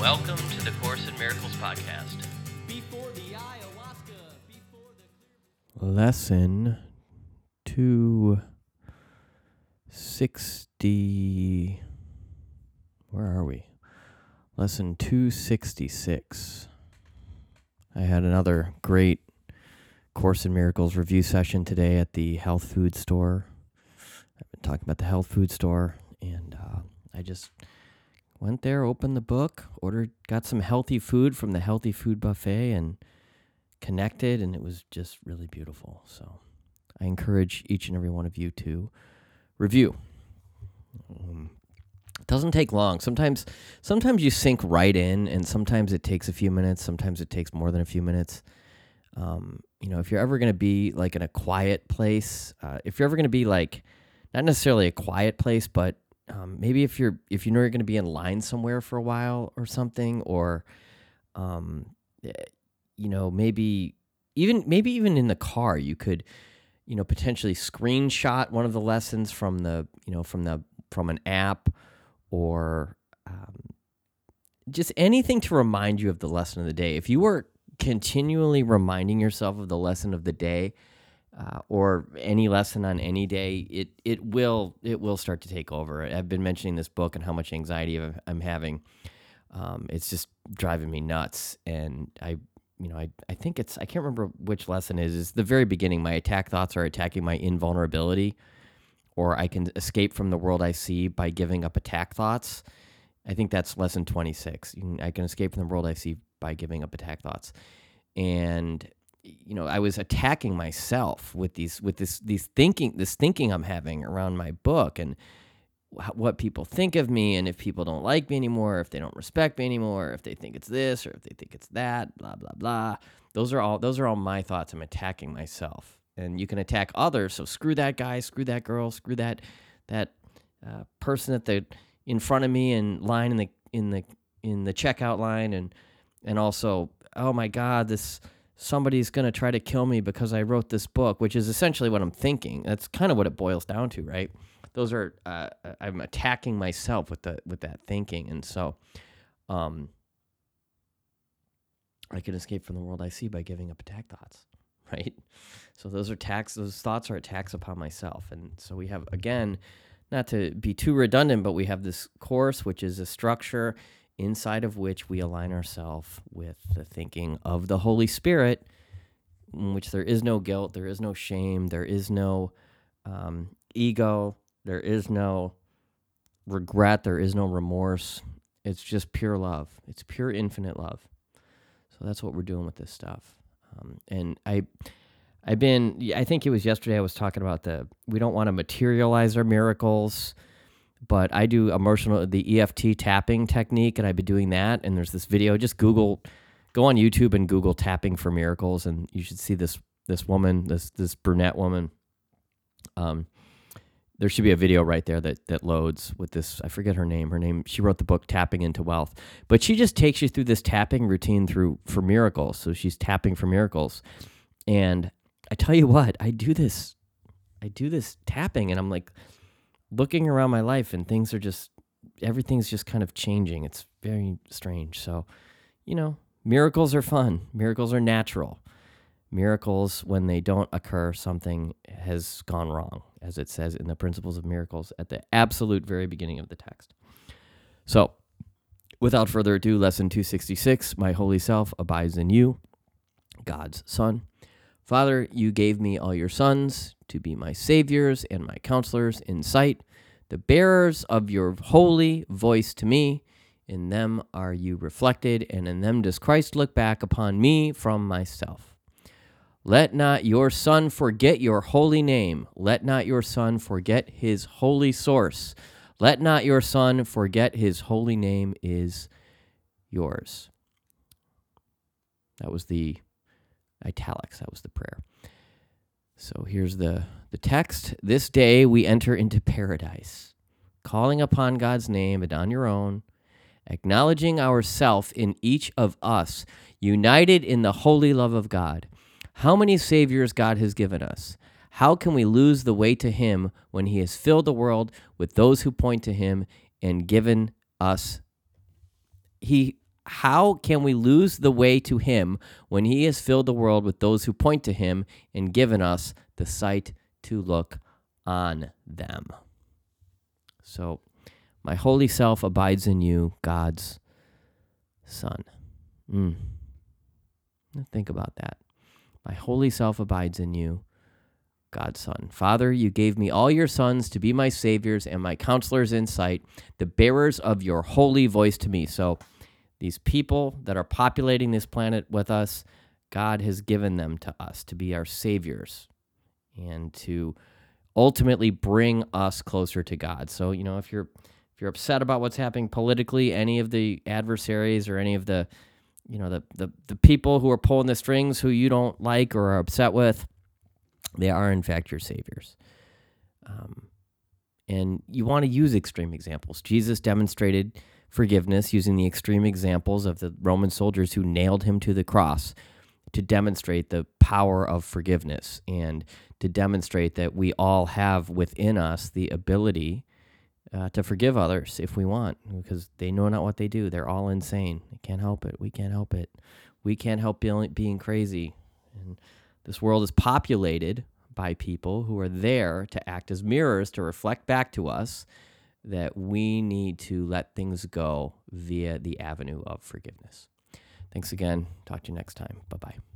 Welcome to the Course in Miracles podcast. Lesson 260. Where are we? Lesson 266. I had another great Course in Miracles review session today at the health food store. I've been talking about the health food store, and uh, I just went there, opened the book, ordered, got some healthy food from the healthy food buffet, and connected, and it was just really beautiful. So I encourage each and every one of you to review. Um, it doesn't take long. Sometimes, sometimes you sink right in, and sometimes it takes a few minutes. Sometimes it takes more than a few minutes. Um, you know, if you're ever going to be like in a quiet place, uh, if you're ever going to be like, not necessarily a quiet place, but um, maybe if you're if you know you're going to be in line somewhere for a while or something, or um, eh, you know maybe even maybe even in the car you could you know potentially screenshot one of the lessons from the you know from the from an app or um, just anything to remind you of the lesson of the day. If you were continually reminding yourself of the lesson of the day, uh, or any lesson on any day, it it will it will start to take over. I've been mentioning this book and how much anxiety I'm having. Um, it's just driving me nuts, and I you know I I think it's I can't remember which lesson is. It's the very beginning. My attack thoughts are attacking my invulnerability, or I can escape from the world I see by giving up attack thoughts. I think that's lesson 26. I can escape from the world I see by giving up attack thoughts. And you know i was attacking myself with these with this these thinking this thinking i'm having around my book and what people think of me and if people don't like me anymore if they don't respect me anymore if they think it's this or if they think it's that blah blah blah. Those are all those are all my thoughts. I'm attacking myself. And you can attack others. So screw that guy screw that girl screw that that uh, person at the in front of me and line in the in the in the checkout line and and also oh my god this somebody's going to try to kill me because I wrote this book, which is essentially what I'm thinking. That's kind of what it boils down to, right? Those are uh, I'm attacking myself with the with that thinking, and so um, I can escape from the world I see by giving up attack thoughts, right? So those are attacks. Those thoughts are attacks upon myself, and so we have again, not to be too redundant, but we have this course, which is a structure inside of which we align ourselves with the thinking of the Holy Spirit, in which there is no guilt, there is no shame, there is no um, ego, there is no regret, there is no remorse. It's just pure love. It's pure infinite love. So that's what we're doing with this stuff. Um, and I, I've been. I think it was yesterday. I was talking about the. We don't want to materialize our miracles but I do emotional the EFT tapping technique, and I've been doing that. And there's this video. Just Google, go on YouTube and Google tapping for miracles, and you should see this this woman, this this brunette woman. Um, there should be a video right there that that loads with this. I forget her name. Her name. She wrote the book Tapping into Wealth, but she just takes you through this tapping routine through for miracles. So she's tapping for miracles, and I tell you what, I do this. I do this tapping, and I'm like looking around my life and things are just everything's just kind of changing. It's very strange. So, you know, miracles are fun. Miracles are natural. Miracles, when they don't occur, something has gone wrong, as it says in the Principles of Miracles at the absolute very beginning of the text. So, without further ado, lesson 266 My holy self abides in you, God's Son. Father, you gave me all your sons to be my saviors and my counselors in sight, the bearers of your holy voice to me. In them are you reflected, and in them does Christ look back upon me from myself. Let not your Son forget your holy name. Let not your Son forget his holy source. Let not your Son forget his holy name is yours. That was the italics. That was the prayer. So here's the, the text. This day we enter into paradise, calling upon God's name and on your own, acknowledging ourself in each of us, united in the holy love of God. How many saviors God has given us? How can we lose the way to Him when He has filled the world with those who point to Him and given us? He how can we lose the way to him when he has filled the world with those who point to him and given us the sight to look on them? So, my holy self abides in you, God's Son. Mm. Think about that. My holy self abides in you, God's Son. Father, you gave me all your sons to be my saviors and my counselors in sight, the bearers of your holy voice to me. So, these people that are populating this planet with us, God has given them to us to be our saviors and to ultimately bring us closer to God. So, you know, if you're if you're upset about what's happening politically, any of the adversaries or any of the you know the, the the people who are pulling the strings who you don't like or are upset with they are in fact your saviors um, and you want to use extreme examples jesus demonstrated forgiveness using the extreme examples of the roman soldiers who nailed him to the cross to demonstrate the power of forgiveness and to demonstrate that we all have within us the ability uh, to forgive others if we want, because they know not what they do. They're all insane. They can't help it. We can't help it. We can't help being, being crazy. And this world is populated by people who are there to act as mirrors to reflect back to us that we need to let things go via the avenue of forgiveness. Thanks again. Talk to you next time. Bye bye.